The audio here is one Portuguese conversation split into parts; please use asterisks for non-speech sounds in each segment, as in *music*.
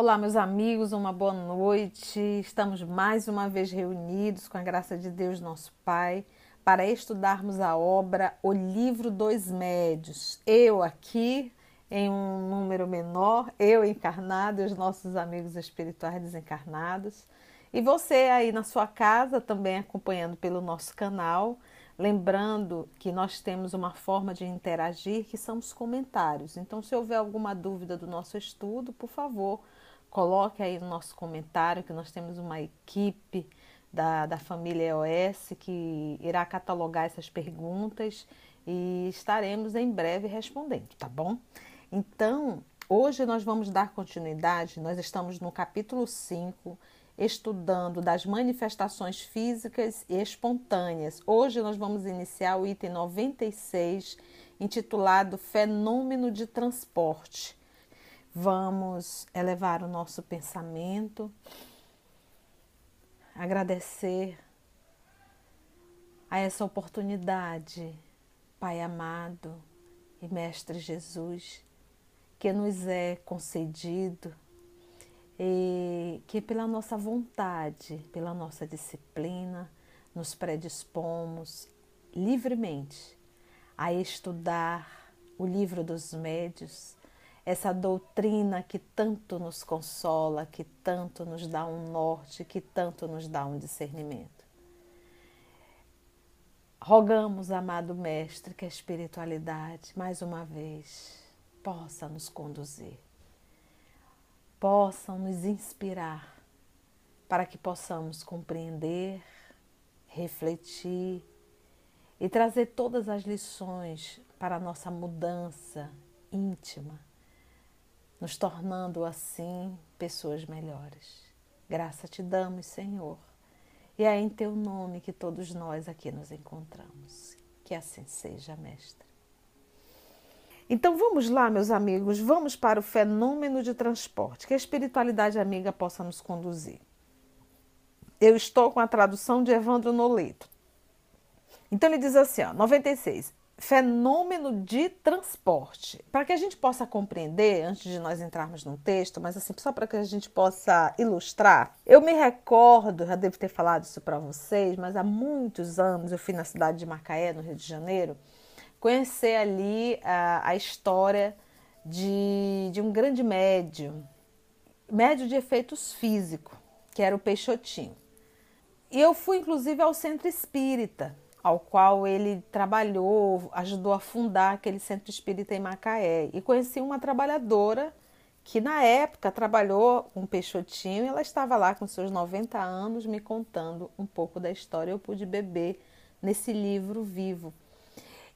Olá, meus amigos, uma boa noite. Estamos mais uma vez reunidos com a graça de Deus, nosso Pai, para estudarmos a obra O Livro dos Médios. Eu aqui, em um número menor, eu encarnado e os nossos amigos espirituais desencarnados. E você aí na sua casa, também acompanhando pelo nosso canal. Lembrando que nós temos uma forma de interagir que são os comentários. Então, se houver alguma dúvida do nosso estudo, por favor, coloque aí no nosso comentário que nós temos uma equipe da, da família EOS que irá catalogar essas perguntas e estaremos em breve respondendo, tá bom? Então, hoje nós vamos dar continuidade, nós estamos no capítulo 5 estudando das manifestações físicas e espontâneas. Hoje nós vamos iniciar o item 96, intitulado Fenômeno de Transporte. Vamos elevar o nosso pensamento, agradecer a essa oportunidade, Pai amado e Mestre Jesus, que nos é concedido e que pela nossa vontade, pela nossa disciplina, nos predispomos livremente a estudar o livro dos médios, essa doutrina que tanto nos consola, que tanto nos dá um norte, que tanto nos dá um discernimento. Rogamos, amado Mestre, que a espiritualidade, mais uma vez, possa nos conduzir possam nos inspirar para que possamos compreender, refletir e trazer todas as lições para a nossa mudança íntima, nos tornando assim pessoas melhores. Graça te damos, Senhor, e é em teu nome que todos nós aqui nos encontramos. Que assim seja, Mestre. Então vamos lá, meus amigos, vamos para o fenômeno de transporte, que a espiritualidade amiga possa nos conduzir. Eu estou com a tradução de Evandro Noleto. Então ele diz assim, ó, 96, fenômeno de transporte. Para que a gente possa compreender, antes de nós entrarmos no texto, mas assim, só para que a gente possa ilustrar, eu me recordo, já devo ter falado isso para vocês, mas há muitos anos eu fui na cidade de Macaé, no Rio de Janeiro, conhecer ali a, a história de, de um grande médium, médio de efeitos físicos, que era o Peixotinho. E eu fui inclusive ao centro espírita, ao qual ele trabalhou, ajudou a fundar aquele centro espírita em Macaé. E conheci uma trabalhadora que na época trabalhou com Peixotinho e ela estava lá com seus 90 anos me contando um pouco da história. Eu pude beber nesse livro vivo.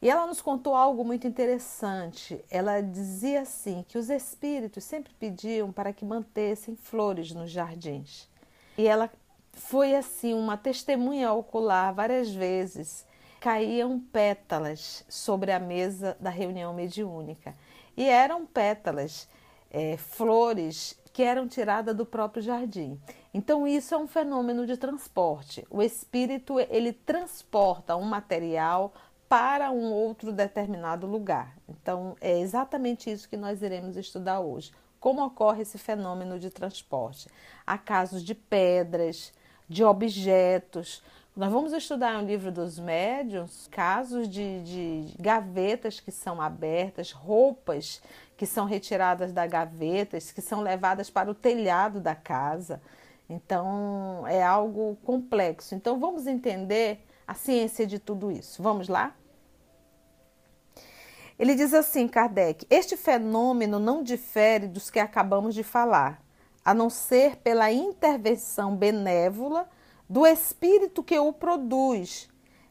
E ela nos contou algo muito interessante. Ela dizia assim que os espíritos sempre pediam para que mantessem flores nos jardins. E ela foi assim uma testemunha ocular várias vezes. Caíam pétalas sobre a mesa da reunião mediúnica. E eram pétalas, é, flores que eram tiradas do próprio jardim. Então isso é um fenômeno de transporte. O espírito ele transporta um material para um outro determinado lugar. Então, é exatamente isso que nós iremos estudar hoje. Como ocorre esse fenômeno de transporte? Há casos de pedras, de objetos. Nós vamos estudar no livro dos médiuns casos de, de gavetas que são abertas, roupas que são retiradas da gavetas, que são levadas para o telhado da casa. Então, é algo complexo. Então, vamos entender a ciência de tudo isso. Vamos lá? Ele diz assim, Kardec: este fenômeno não difere dos que acabamos de falar, a não ser pela intervenção benévola do espírito que o produz,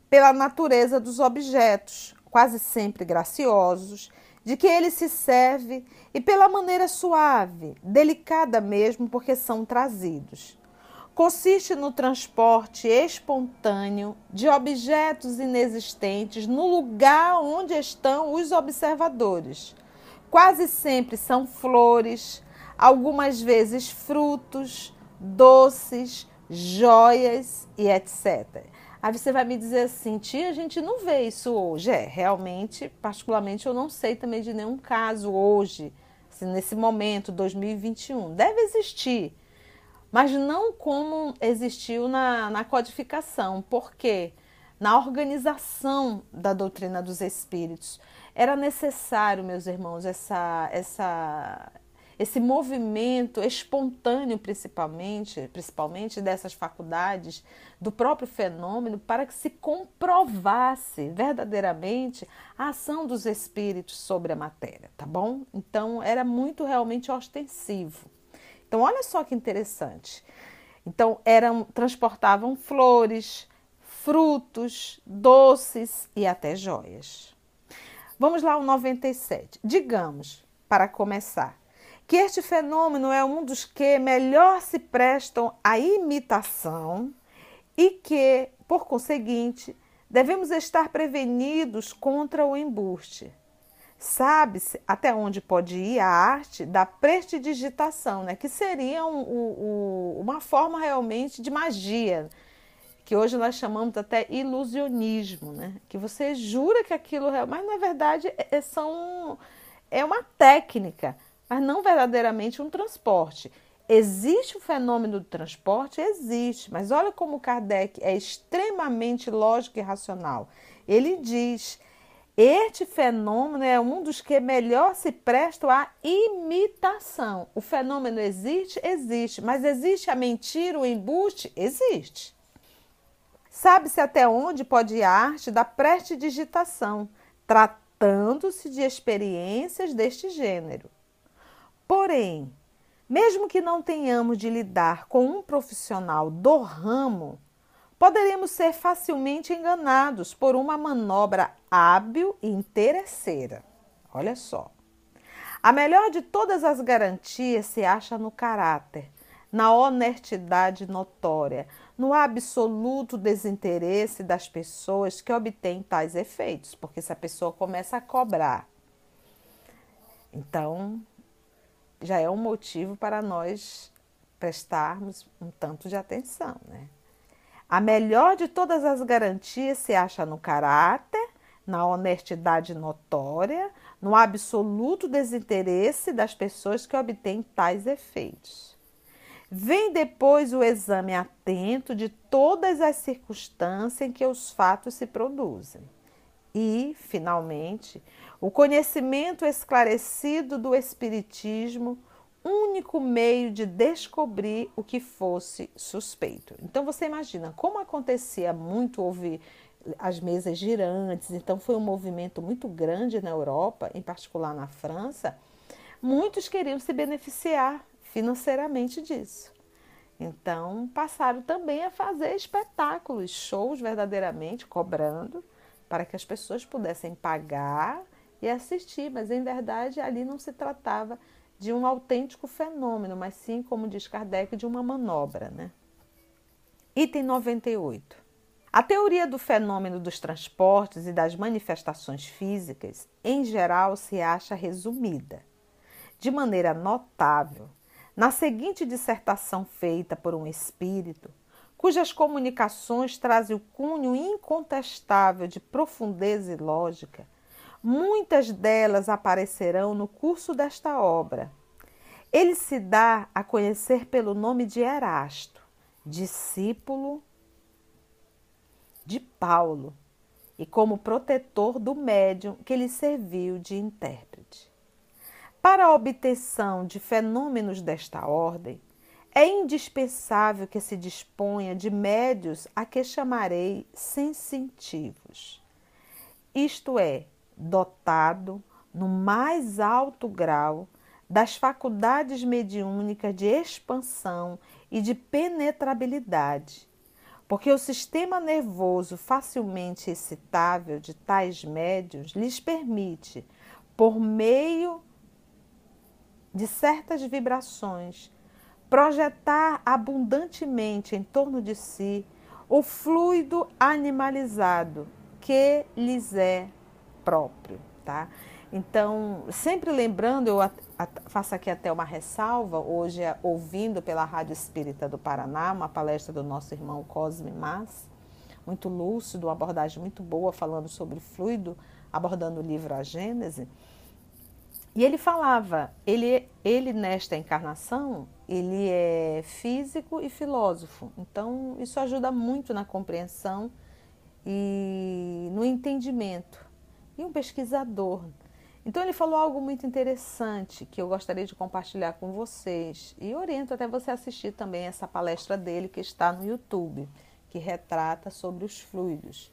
pela natureza dos objetos, quase sempre graciosos, de que ele se serve e pela maneira suave, delicada mesmo, porque são trazidos consiste no transporte espontâneo de objetos inexistentes no lugar onde estão os observadores. Quase sempre são flores, algumas vezes frutos, doces, joias e etc. Aí você vai me dizer assim, tia, a gente não vê isso hoje. É, realmente, particularmente, eu não sei também de nenhum caso hoje nesse, nesse momento, 2021. Deve existir, mas não como existiu na, na codificação, porque na organização da doutrina dos espíritos era necessário, meus irmãos, essa, essa, esse movimento espontâneo, principalmente, principalmente dessas faculdades, do próprio fenômeno, para que se comprovasse verdadeiramente a ação dos espíritos sobre a matéria, tá bom? Então era muito realmente ostensivo. Então olha só que interessante. Então eram transportavam flores, frutos, doces e até joias. Vamos lá ao 97. Digamos, para começar, que este fenômeno é um dos que melhor se prestam à imitação e que, por conseguinte, devemos estar prevenidos contra o embuste. Sabe-se até onde pode ir a arte da prestidigitação, né? que seria um, um, uma forma realmente de magia, que hoje nós chamamos até ilusionismo, né? que você jura que aquilo, mas na verdade é, é são, é uma técnica mas não verdadeiramente um transporte. Existe o fenômeno do transporte? Existe, mas olha como Kardec é extremamente lógico e racional. Ele diz: este fenômeno é um dos que melhor se prestam à imitação. O fenômeno existe? Existe, mas existe a mentira, o embuste? Existe. Sabe-se até onde pode ir a arte da prestidigitação, tratando-se de experiências deste gênero. Porém, mesmo que não tenhamos de lidar com um profissional do ramo, poderemos ser facilmente enganados por uma manobra hábil e interesseira. Olha só. A melhor de todas as garantias se acha no caráter, na honestidade notória, no absoluto desinteresse das pessoas que obtêm tais efeitos, porque se a pessoa começa a cobrar. Então, já é um motivo para nós prestarmos um tanto de atenção. Né? A melhor de todas as garantias se acha no caráter, na honestidade notória, no absoluto desinteresse das pessoas que obtêm tais efeitos. Vem depois o exame atento de todas as circunstâncias em que os fatos se produzem. E, finalmente, o conhecimento esclarecido do Espiritismo, único meio de descobrir o que fosse suspeito. Então você imagina como acontecia muito ouvir as mesas girantes, então foi um movimento muito grande na Europa, em particular na França. Muitos queriam se beneficiar financeiramente disso. Então passaram também a fazer espetáculos, shows verdadeiramente cobrando para que as pessoas pudessem pagar e assistir, mas em verdade ali não se tratava de um autêntico fenômeno, mas sim, como diz Kardec, de uma manobra. Né? Item 98. A teoria do fenômeno dos transportes e das manifestações físicas, em geral, se acha resumida, de maneira notável, na seguinte dissertação feita por um espírito, cujas comunicações trazem o cunho incontestável de profundeza e lógica, Muitas delas aparecerão no curso desta obra. Ele se dá a conhecer pelo nome de Erasto, discípulo de Paulo, e como protetor do médium que lhe serviu de intérprete. Para a obtenção de fenômenos desta ordem, é indispensável que se disponha de médios a que chamarei sensitivos, isto é, dotado no mais alto grau das faculdades mediúnicas de expansão e de penetrabilidade, porque o sistema nervoso facilmente excitável de tais médios lhes permite, por meio de certas vibrações, projetar abundantemente em torno de si o fluido animalizado que lhes é próprio, tá? Então, sempre lembrando, eu faço aqui até uma ressalva, hoje é ouvindo pela Rádio Espírita do Paraná, uma palestra do nosso irmão Cosme Mas, muito lúcido, uma abordagem muito boa, falando sobre fluido, abordando o livro A Gênese. E ele falava, ele, ele nesta encarnação, ele é físico e filósofo. Então, isso ajuda muito na compreensão e no entendimento. E um pesquisador. Então, ele falou algo muito interessante que eu gostaria de compartilhar com vocês. E oriento até você assistir também essa palestra dele que está no YouTube, que retrata sobre os fluidos.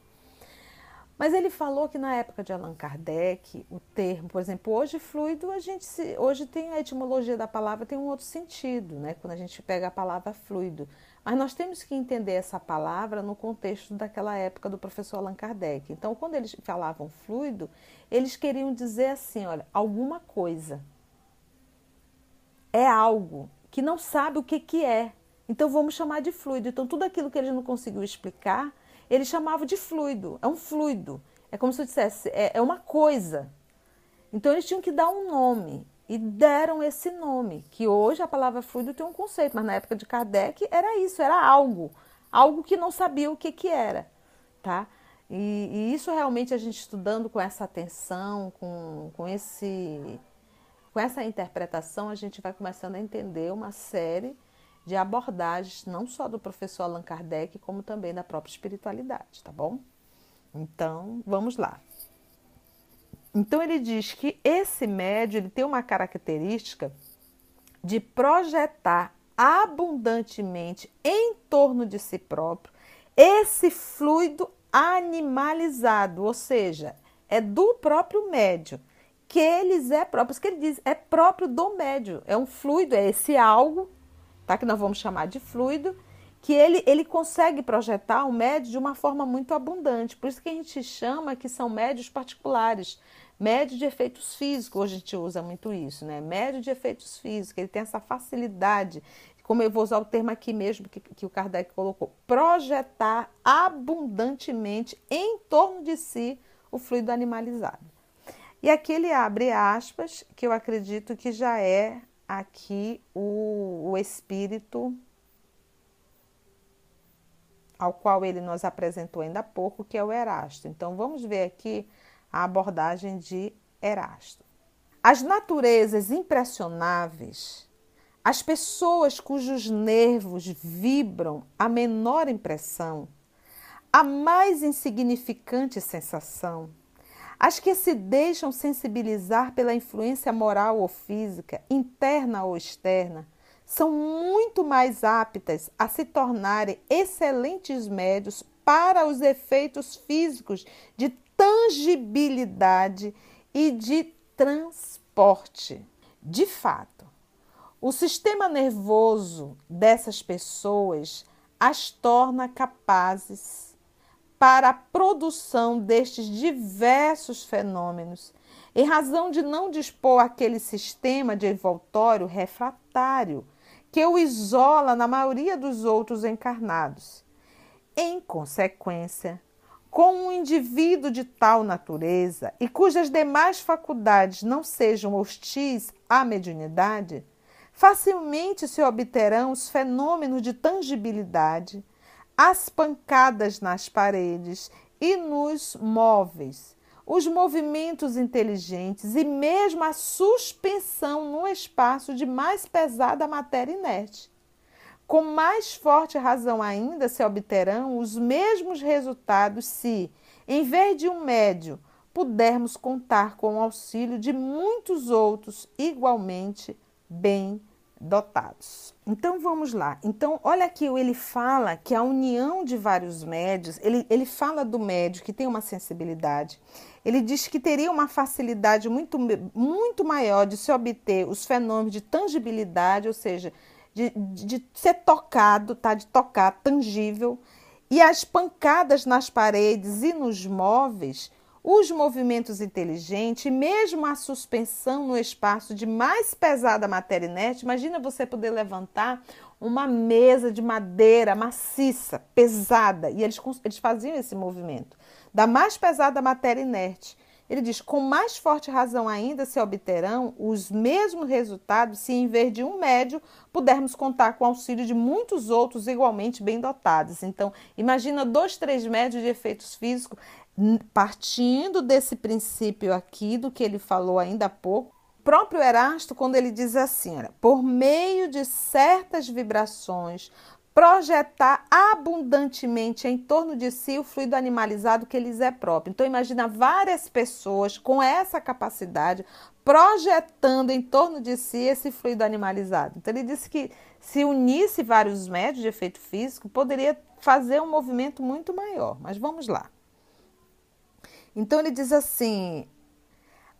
Mas ele falou que na época de Allan Kardec, o termo, por exemplo, hoje fluido, a gente se, hoje tem a etimologia da palavra tem um outro sentido, né? Quando a gente pega a palavra fluido, mas nós temos que entender essa palavra no contexto daquela época do professor Allan Kardec. Então, quando eles falavam fluido, eles queriam dizer assim, olha, alguma coisa. É algo que não sabe o que que é. Então vamos chamar de fluido. Então tudo aquilo que eles não conseguiu explicar, ele chamava de fluido. É um fluido. É como se eu dissesse, é, é uma coisa. Então eles tinham que dar um nome e deram esse nome, que hoje a palavra fluido tem um conceito, mas na época de Kardec era isso, era algo, algo que não sabia o que, que era, tá? E, e isso realmente a gente estudando com essa atenção, com, com, esse, com essa interpretação, a gente vai começando a entender uma série de abordagens, não só do professor Allan Kardec, como também da própria espiritualidade, tá bom? Então, vamos lá. Então, ele diz que esse médio ele tem uma característica de projetar abundantemente em torno de si próprio esse fluido animalizado, ou seja, é do próprio médio, que eles é próprio, isso que ele diz, é próprio do médio, é um fluido, é esse algo tá? que nós vamos chamar de fluido, que ele, ele consegue projetar o médio de uma forma muito abundante. Por isso que a gente chama que são médios particulares, médio de efeitos físicos, hoje a gente usa muito isso, né? Médio de efeitos físicos, ele tem essa facilidade, como eu vou usar o termo aqui mesmo que, que o Kardec colocou, projetar abundantemente em torno de si o fluido animalizado. E aqui ele abre aspas, que eu acredito que já é aqui o, o espírito ao qual ele nos apresentou ainda há pouco, que é o Erasto. Então vamos ver aqui a abordagem de Erasto. As naturezas impressionáveis, as pessoas cujos nervos vibram a menor impressão, a mais insignificante sensação, as que se deixam sensibilizar pela influência moral ou física, interna ou externa, são muito mais aptas a se tornarem excelentes médios para os efeitos físicos de tangibilidade e de transporte. De fato, o sistema nervoso dessas pessoas as torna capazes para a produção destes diversos fenômenos, em razão de não dispor aquele sistema de envoltório refratário que o isola na maioria dos outros encarnados. Em consequência, com um indivíduo de tal natureza e cujas demais faculdades não sejam hostis à mediunidade, facilmente se obterão os fenômenos de tangibilidade as pancadas nas paredes e nos móveis, os movimentos inteligentes e mesmo a suspensão no espaço de mais pesada matéria inerte. Com mais forte razão ainda se obterão os mesmos resultados se, em vez de um médio, pudermos contar com o auxílio de muitos outros igualmente bem dotados. Então vamos lá. Então, olha aqui, ele fala que a união de vários médios, ele, ele fala do médio que tem uma sensibilidade, ele diz que teria uma facilidade muito, muito maior de se obter os fenômenos de tangibilidade, ou seja, de, de ser tocado, tá? de tocar tangível, e as pancadas nas paredes e nos móveis os movimentos inteligentes, mesmo a suspensão no espaço de mais pesada matéria inerte, imagina você poder levantar uma mesa de madeira maciça, pesada, e eles, eles faziam esse movimento, da mais pesada matéria inerte. Ele diz: com mais forte razão ainda se obterão os mesmos resultados se, em vez de um médio, pudermos contar com o auxílio de muitos outros igualmente bem dotados. Então, imagina dois, três médios de efeitos físicos partindo desse princípio aqui, do que ele falou ainda há pouco, próprio Erasto, quando ele diz assim, olha, por meio de certas vibrações, projetar abundantemente em torno de si o fluido animalizado que lhes é próprio. Então imagina várias pessoas com essa capacidade projetando em torno de si esse fluido animalizado. Então ele disse que se unisse vários médios de efeito físico, poderia fazer um movimento muito maior. Mas vamos lá. Então ele diz assim: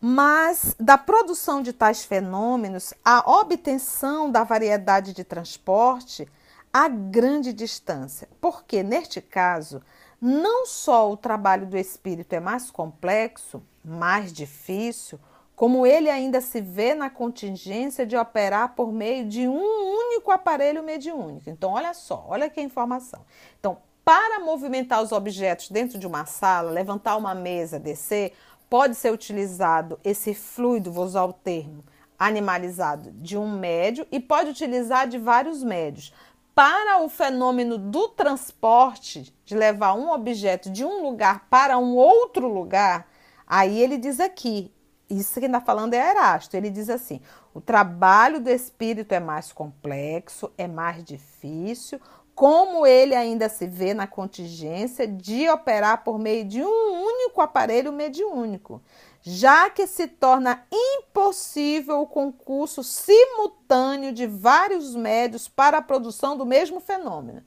mas da produção de tais fenômenos, a obtenção da variedade de transporte a grande distância, porque neste caso, não só o trabalho do espírito é mais complexo, mais difícil, como ele ainda se vê na contingência de operar por meio de um único aparelho mediúnico. Então, olha só, olha que informação. Então, para movimentar os objetos dentro de uma sala, levantar uma mesa, descer, pode ser utilizado esse fluido, vou usar o termo, animalizado de um médio e pode utilizar de vários médios. Para o fenômeno do transporte, de levar um objeto de um lugar para um outro lugar, aí ele diz aqui, isso que está falando é Erasto, ele diz assim: o trabalho do espírito é mais complexo, é mais difícil, como ele ainda se vê na contingência de operar por meio de um único aparelho mediúnico, já que se torna impossível o concurso simultâneo de vários médios para a produção do mesmo fenômeno.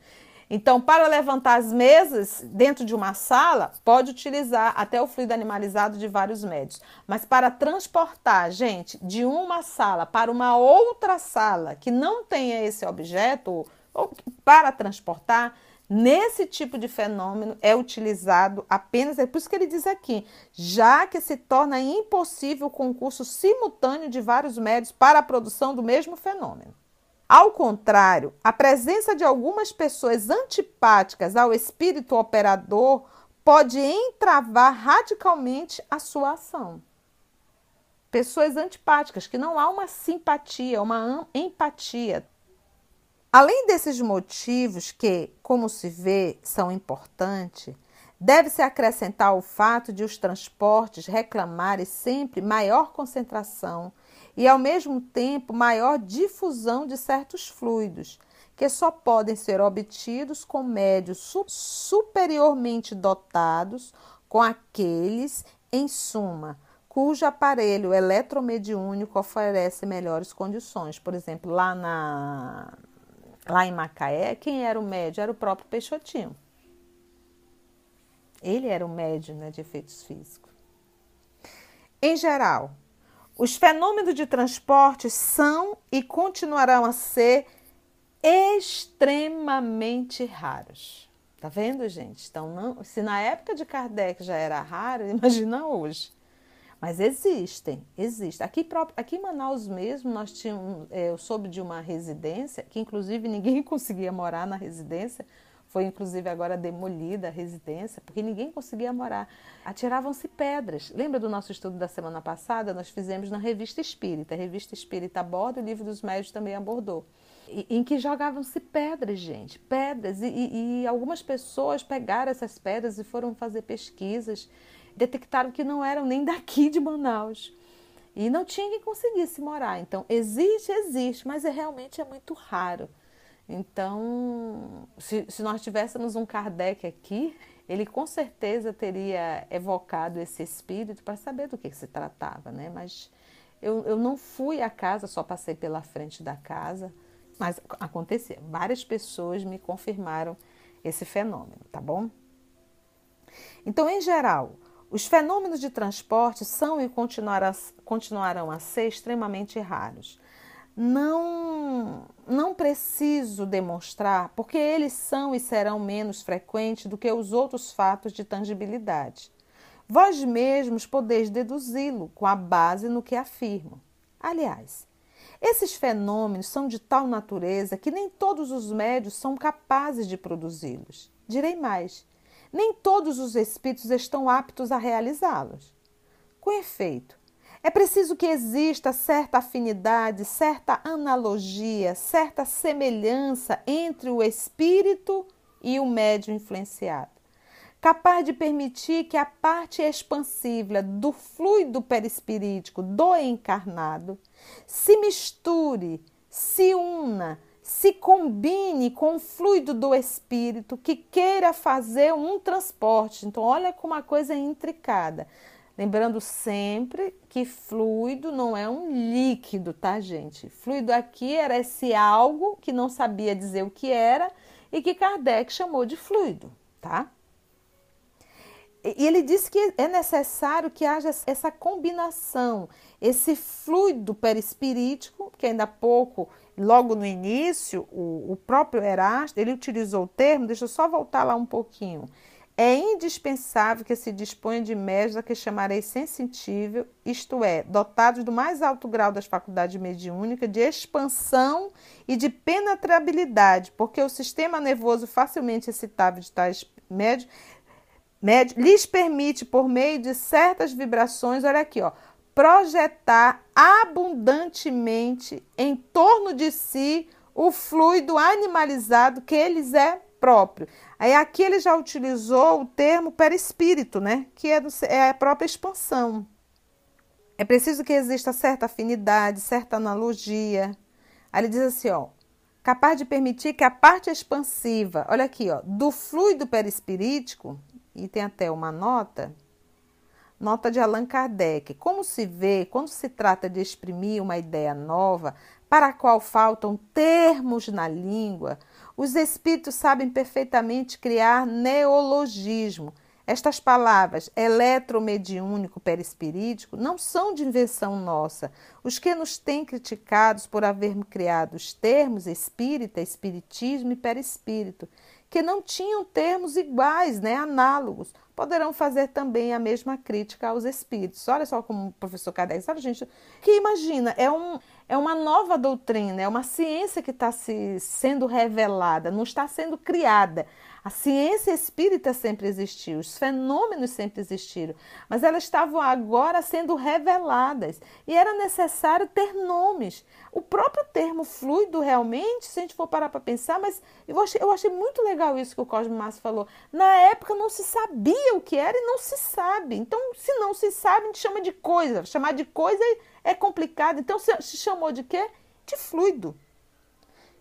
Então, para levantar as mesas dentro de uma sala, pode utilizar até o fluido animalizado de vários médios. Mas para transportar, gente, de uma sala para uma outra sala que não tenha esse objeto, para transportar, nesse tipo de fenômeno é utilizado apenas, é por isso que ele diz aqui, já que se torna impossível o concurso simultâneo de vários médios para a produção do mesmo fenômeno. Ao contrário, a presença de algumas pessoas antipáticas ao espírito operador pode entravar radicalmente a sua ação. Pessoas antipáticas, que não há uma simpatia, uma empatia, Além desses motivos que, como se vê, são importantes, deve-se acrescentar o fato de os transportes reclamarem sempre maior concentração e, ao mesmo tempo, maior difusão de certos fluidos, que só podem ser obtidos com médios superiormente dotados com aqueles, em suma, cujo aparelho eletromediúnico oferece melhores condições. Por exemplo, lá na Lá em Macaé, quem era o médio? Era o próprio Peixotinho. Ele era o médio né, de efeitos físicos. Em geral, os fenômenos de transporte são e continuarão a ser extremamente raros. Tá vendo, gente? Então, não, se na época de Kardec já era raro, *laughs* imagina hoje. Mas existem, existem. Aqui, aqui em Manaus mesmo, nós tínhamos, é, eu soube de uma residência, que inclusive ninguém *laughs* conseguia morar na residência, foi inclusive agora demolida a residência, porque ninguém conseguia morar. Atiravam-se pedras. Lembra do nosso estudo da semana passada? Nós fizemos na Revista Espírita. A Revista Espírita aborda, o Livro dos Médios também abordou. Em que jogavam-se pedras, gente, pedras. E, e, e algumas pessoas pegaram essas pedras e foram fazer pesquisas detectaram que não eram nem daqui de Manaus. E não tinha quem conseguisse morar. Então, existe, existe, mas é, realmente é muito raro. Então, se, se nós tivéssemos um Kardec aqui, ele com certeza teria evocado esse espírito para saber do que, que, se tratava, né? Mas eu, eu não fui à casa, só passei pela frente da casa, mas acontecia. Várias pessoas me confirmaram esse fenômeno, tá bom? Então, em geral, os fenômenos de transporte são e continuarão a ser extremamente raros. Não, não preciso demonstrar, porque eles são e serão menos frequentes do que os outros fatos de tangibilidade. Vós mesmos podeis deduzi-lo com a base no que afirmo. Aliás, esses fenômenos são de tal natureza que nem todos os médios são capazes de produzi-los. Direi mais: nem todos os espíritos estão aptos a realizá-los. Com efeito, é preciso que exista certa afinidade, certa analogia, certa semelhança entre o espírito e o médium influenciado. capaz de permitir que a parte expansiva do fluido perispirítico do encarnado se misture, se una, se combine com o fluido do espírito que queira fazer um transporte. Então, olha como a coisa é intricada. Lembrando sempre que fluido não é um líquido, tá, gente? Fluido aqui era esse algo que não sabia dizer o que era e que Kardec chamou de fluido, tá? E ele disse que é necessário que haja essa combinação, esse fluido perispirítico, que ainda há pouco, logo no início, o, o próprio Erasto, ele utilizou o termo, deixa eu só voltar lá um pouquinho. É indispensável que se disponha de médios a que chamarei sensitível, isto é, dotados do mais alto grau das faculdades mediúnicas, de expansão e de penetrabilidade, porque o sistema nervoso facilmente excitável de tais médios lhes permite, por meio de certas vibrações, olha aqui, ó, projetar abundantemente em torno de si o fluido animalizado que eles é próprio. Aí aqui ele já utilizou o termo perispírito, né? Que é, do, é a própria expansão. É preciso que exista certa afinidade, certa analogia. Aí ele diz assim, ó, capaz de permitir que a parte expansiva, olha aqui, ó, do fluido perispirítico, e tem até uma nota, nota de Allan Kardec. Como se vê, quando se trata de exprimir uma ideia nova, para a qual faltam termos na língua, os espíritos sabem perfeitamente criar neologismo. Estas palavras eletromediúnico perispirítico não são de invenção nossa. Os que nos têm criticados por havermos criado os termos espírita, espiritismo e perispírito que não tinham termos iguais, né, análogos, poderão fazer também a mesma crítica aos espíritos. Olha só como o professor Kardec, sabe, gente, que imagina, é, um, é uma nova doutrina, é uma ciência que está se, sendo revelada, não está sendo criada. A ciência espírita sempre existiu, os fenômenos sempre existiram, mas elas estavam agora sendo reveladas e era necessário ter nomes. O próprio termo fluido, realmente, se a gente for parar para pensar, mas eu achei, eu achei muito legal isso que o Cosmo Márcio falou. Na época não se sabia o que era e não se sabe. Então, se não se sabe, a gente chama de coisa. Chamar de coisa é complicado. Então, se, se chamou de quê? De fluido.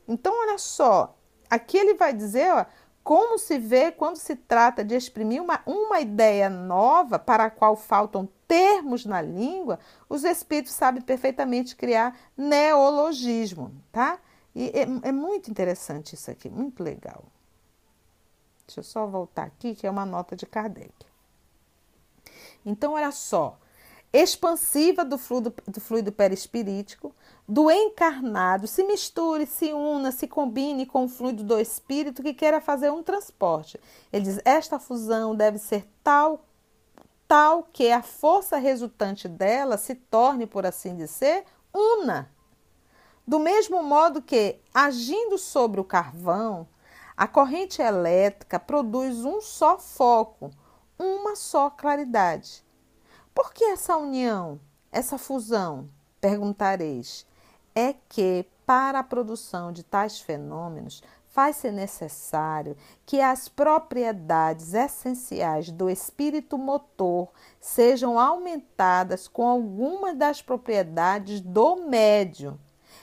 Então, olha só, aqui ele vai dizer, ó, como se vê quando se trata de exprimir uma, uma ideia nova para a qual faltam termos na língua, os espíritos sabem perfeitamente criar neologismo, tá? E é, é muito interessante isso aqui, muito legal. Deixa eu só voltar aqui, que é uma nota de Kardec. Então, olha só, expansiva do fluido, do fluido perispirítico, do encarnado, se misture, se una, se combine com o fluido do espírito que queira fazer um transporte. Ele diz: esta fusão deve ser tal tal que a força resultante dela se torne, por assim dizer, una. Do mesmo modo que, agindo sobre o carvão, a corrente elétrica produz um só foco, uma só claridade. Por que essa união, essa fusão? Perguntareis. É que, para a produção de tais fenômenos, faz-se necessário que as propriedades essenciais do espírito motor sejam aumentadas com algumas das propriedades do médium.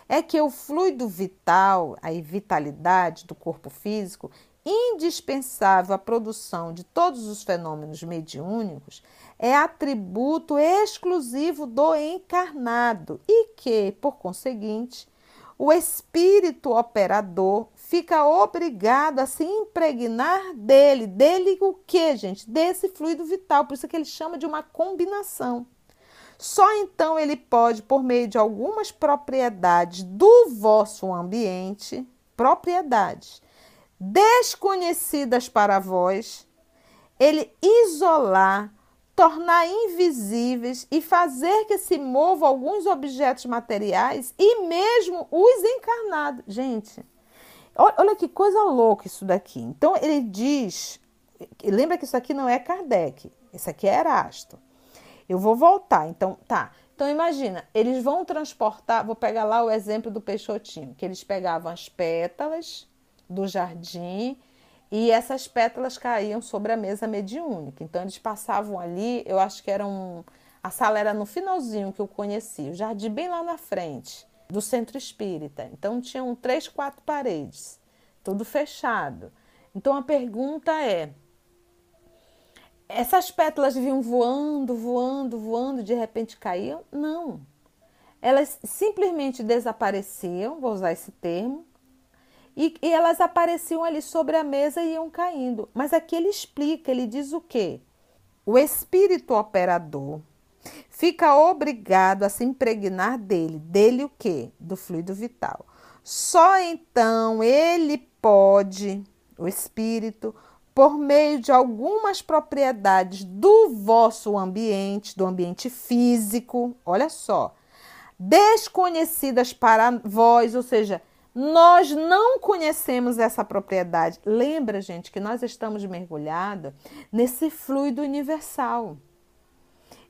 É que o fluido vital, a vitalidade do corpo físico, indispensável à produção de todos os fenômenos mediúnicos, é atributo exclusivo do encarnado e que, por conseguinte, o espírito operador fica obrigado a se impregnar dele. Dele o que, gente? Desse fluido vital. Por isso que ele chama de uma combinação. Só então ele pode, por meio de algumas propriedades do vosso ambiente, propriedades desconhecidas para vós, ele isolar tornar invisíveis e fazer que se movam alguns objetos materiais e mesmo os encarnados. Gente, olha que coisa louca isso daqui. Então ele diz, lembra que isso aqui não é Kardec, isso aqui é Erasto. Eu vou voltar, então tá. Então imagina, eles vão transportar, vou pegar lá o exemplo do Peixotinho, que eles pegavam as pétalas do jardim e essas pétalas caíam sobre a mesa mediúnica. Então eles passavam ali, eu acho que era um. A sala era no finalzinho que eu conheci, o jardim bem lá na frente, do centro espírita. Então tinham três, quatro paredes, tudo fechado. Então a pergunta é: essas pétalas vinham voando, voando, voando, de repente caíam? Não. Elas simplesmente desapareciam, vou usar esse termo, e, e elas apareciam ali sobre a mesa e iam caindo. Mas aqui ele explica, ele diz o quê? O espírito operador fica obrigado a se impregnar dele. Dele o quê? Do fluido vital. Só então ele pode, o espírito, por meio de algumas propriedades do vosso ambiente, do ambiente físico, olha só, desconhecidas para vós, ou seja, nós não conhecemos essa propriedade. Lembra, gente, que nós estamos mergulhados nesse fluido universal.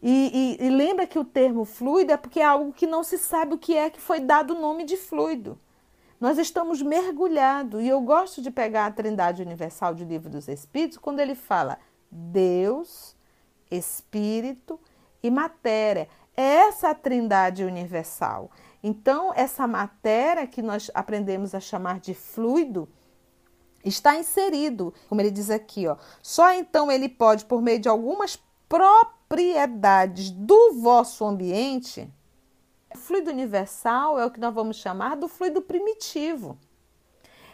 E, e, e, lembra que o termo fluido é porque é algo que não se sabe o que é que foi dado o nome de fluido. Nós estamos mergulhados. E eu gosto de pegar a Trindade Universal de Livro dos Espíritos quando ele fala Deus, Espírito e matéria. É essa a Trindade Universal. Então, essa matéria que nós aprendemos a chamar de fluido está inserido, como ele diz aqui, ó. Só então ele pode, por meio de algumas propriedades do vosso ambiente, o fluido universal é o que nós vamos chamar do fluido primitivo.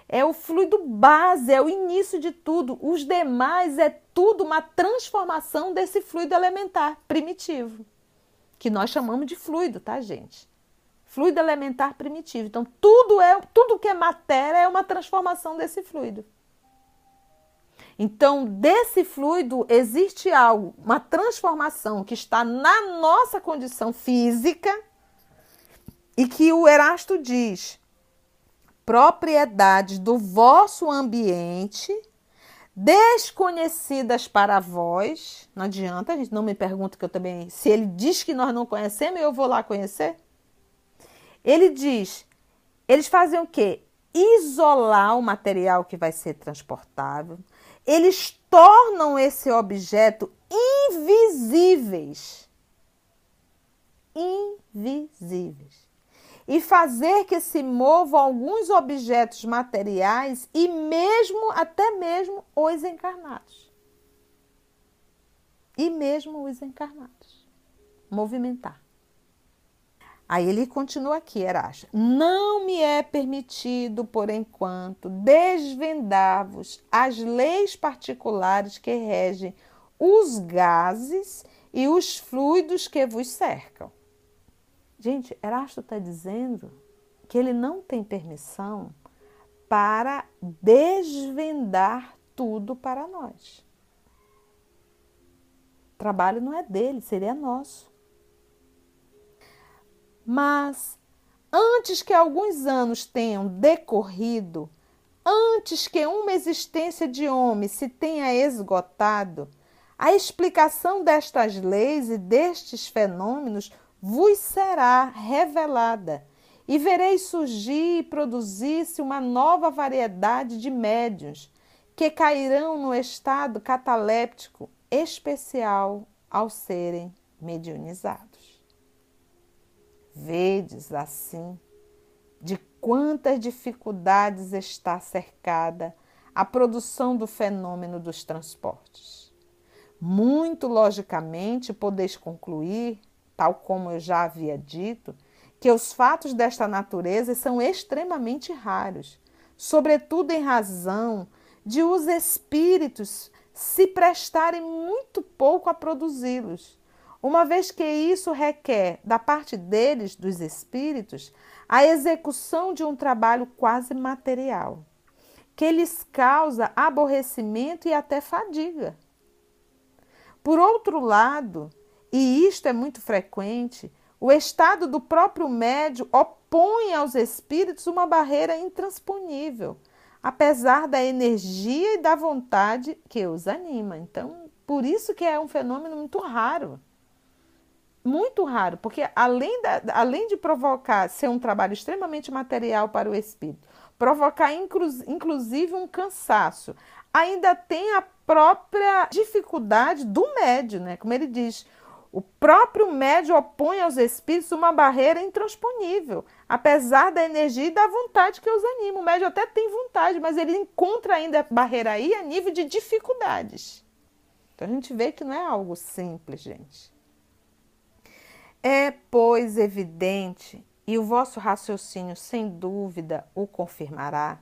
É o fluido base, é o início de tudo. Os demais é tudo uma transformação desse fluido elementar primitivo, que nós chamamos de fluido, tá, gente? Fluido elementar primitivo. Então, tudo é tudo que é matéria é uma transformação desse fluido. Então, desse fluido existe algo, uma transformação que está na nossa condição física e que o Erasto diz: propriedades do vosso ambiente desconhecidas para vós. Não adianta, a gente não me pergunta que eu também, se ele diz que nós não conhecemos, eu vou lá conhecer. Ele diz: eles fazem o quê? Isolar o material que vai ser transportável. Eles tornam esse objeto invisíveis. Invisíveis. E fazer que se movam alguns objetos materiais e mesmo, até mesmo, os encarnados. E mesmo os encarnados. Movimentar. Aí ele continua aqui, Eracha. Não me é permitido, por enquanto, desvendar-vos as leis particulares que regem os gases e os fluidos que vos cercam. Gente, Erasto está dizendo que ele não tem permissão para desvendar tudo para nós. O trabalho não é dele, seria nosso. Mas antes que alguns anos tenham decorrido, antes que uma existência de homem se tenha esgotado, a explicação destas leis e destes fenômenos vos será revelada, e vereis surgir e produzir-se uma nova variedade de médiuns que cairão no estado cataléptico especial ao serem mediunizados. Vedes assim de quantas dificuldades está cercada a produção do fenômeno dos transportes. Muito logicamente, podeis concluir, tal como eu já havia dito, que os fatos desta natureza são extremamente raros, sobretudo em razão de os espíritos se prestarem muito pouco a produzi-los uma vez que isso requer da parte deles, dos espíritos, a execução de um trabalho quase material, que lhes causa aborrecimento e até fadiga. Por outro lado, e isto é muito frequente, o estado do próprio médio opõe aos espíritos uma barreira intransponível, apesar da energia e da vontade que os anima. Então, por isso que é um fenômeno muito raro muito raro, porque além, da, além de provocar ser um trabalho extremamente material para o espírito, provocar inclu, inclusive um cansaço, ainda tem a própria dificuldade do médio, né? Como ele diz, o próprio médio opõe aos espíritos uma barreira intransponível, apesar da energia e da vontade que os anima. O médio até tem vontade, mas ele encontra ainda a barreira aí a nível de dificuldades. Então a gente vê que não é algo simples, gente. É, pois, evidente, e o vosso raciocínio sem dúvida o confirmará,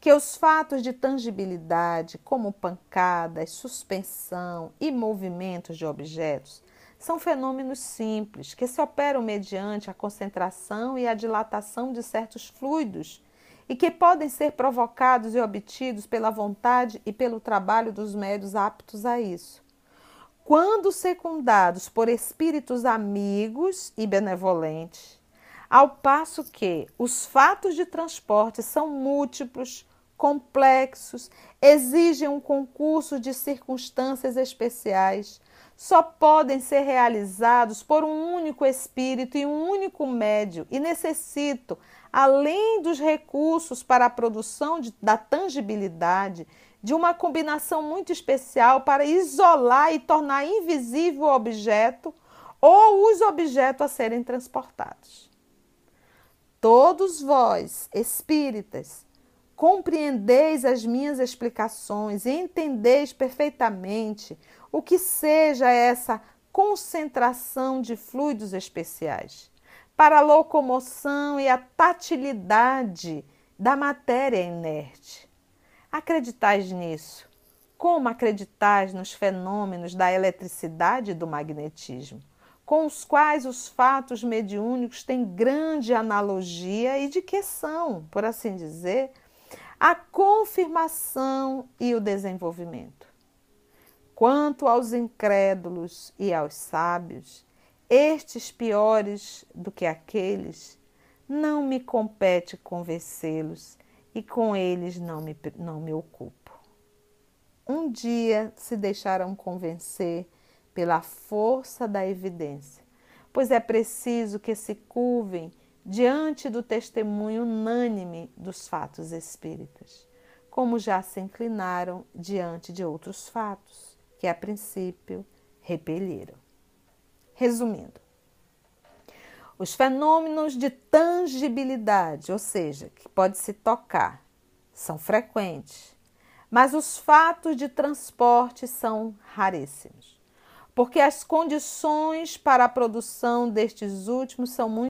que os fatos de tangibilidade, como pancadas, suspensão e movimentos de objetos, são fenômenos simples que se operam mediante a concentração e a dilatação de certos fluidos e que podem ser provocados e obtidos pela vontade e pelo trabalho dos médios aptos a isso. Quando secundados por espíritos amigos e benevolentes, ao passo que os fatos de transporte são múltiplos, complexos, exigem um concurso de circunstâncias especiais, só podem ser realizados por um único espírito e um único médio e necessitam, além dos recursos para a produção de, da tangibilidade, de uma combinação muito especial para isolar e tornar invisível o objeto ou os objetos a serem transportados. Todos vós, espíritas, compreendeis as minhas explicações e entendeis perfeitamente o que seja essa concentração de fluidos especiais para a locomoção e a tatilidade da matéria inerte. Acreditais nisso, como acreditais nos fenômenos da eletricidade e do magnetismo, com os quais os fatos mediúnicos têm grande analogia e de que são, por assim dizer, a confirmação e o desenvolvimento. Quanto aos incrédulos e aos sábios, estes piores do que aqueles, não me compete convencê-los e com eles não me, não me ocupo. Um dia se deixarão convencer pela força da evidência, pois é preciso que se curvem diante do testemunho unânime dos fatos espíritas, como já se inclinaram diante de outros fatos que a princípio repeliram. Resumindo, os fenômenos de tangibilidade, ou seja, que pode se tocar, são frequentes, mas os fatos de transporte são raríssimos, porque as condições para a produção destes últimos são muito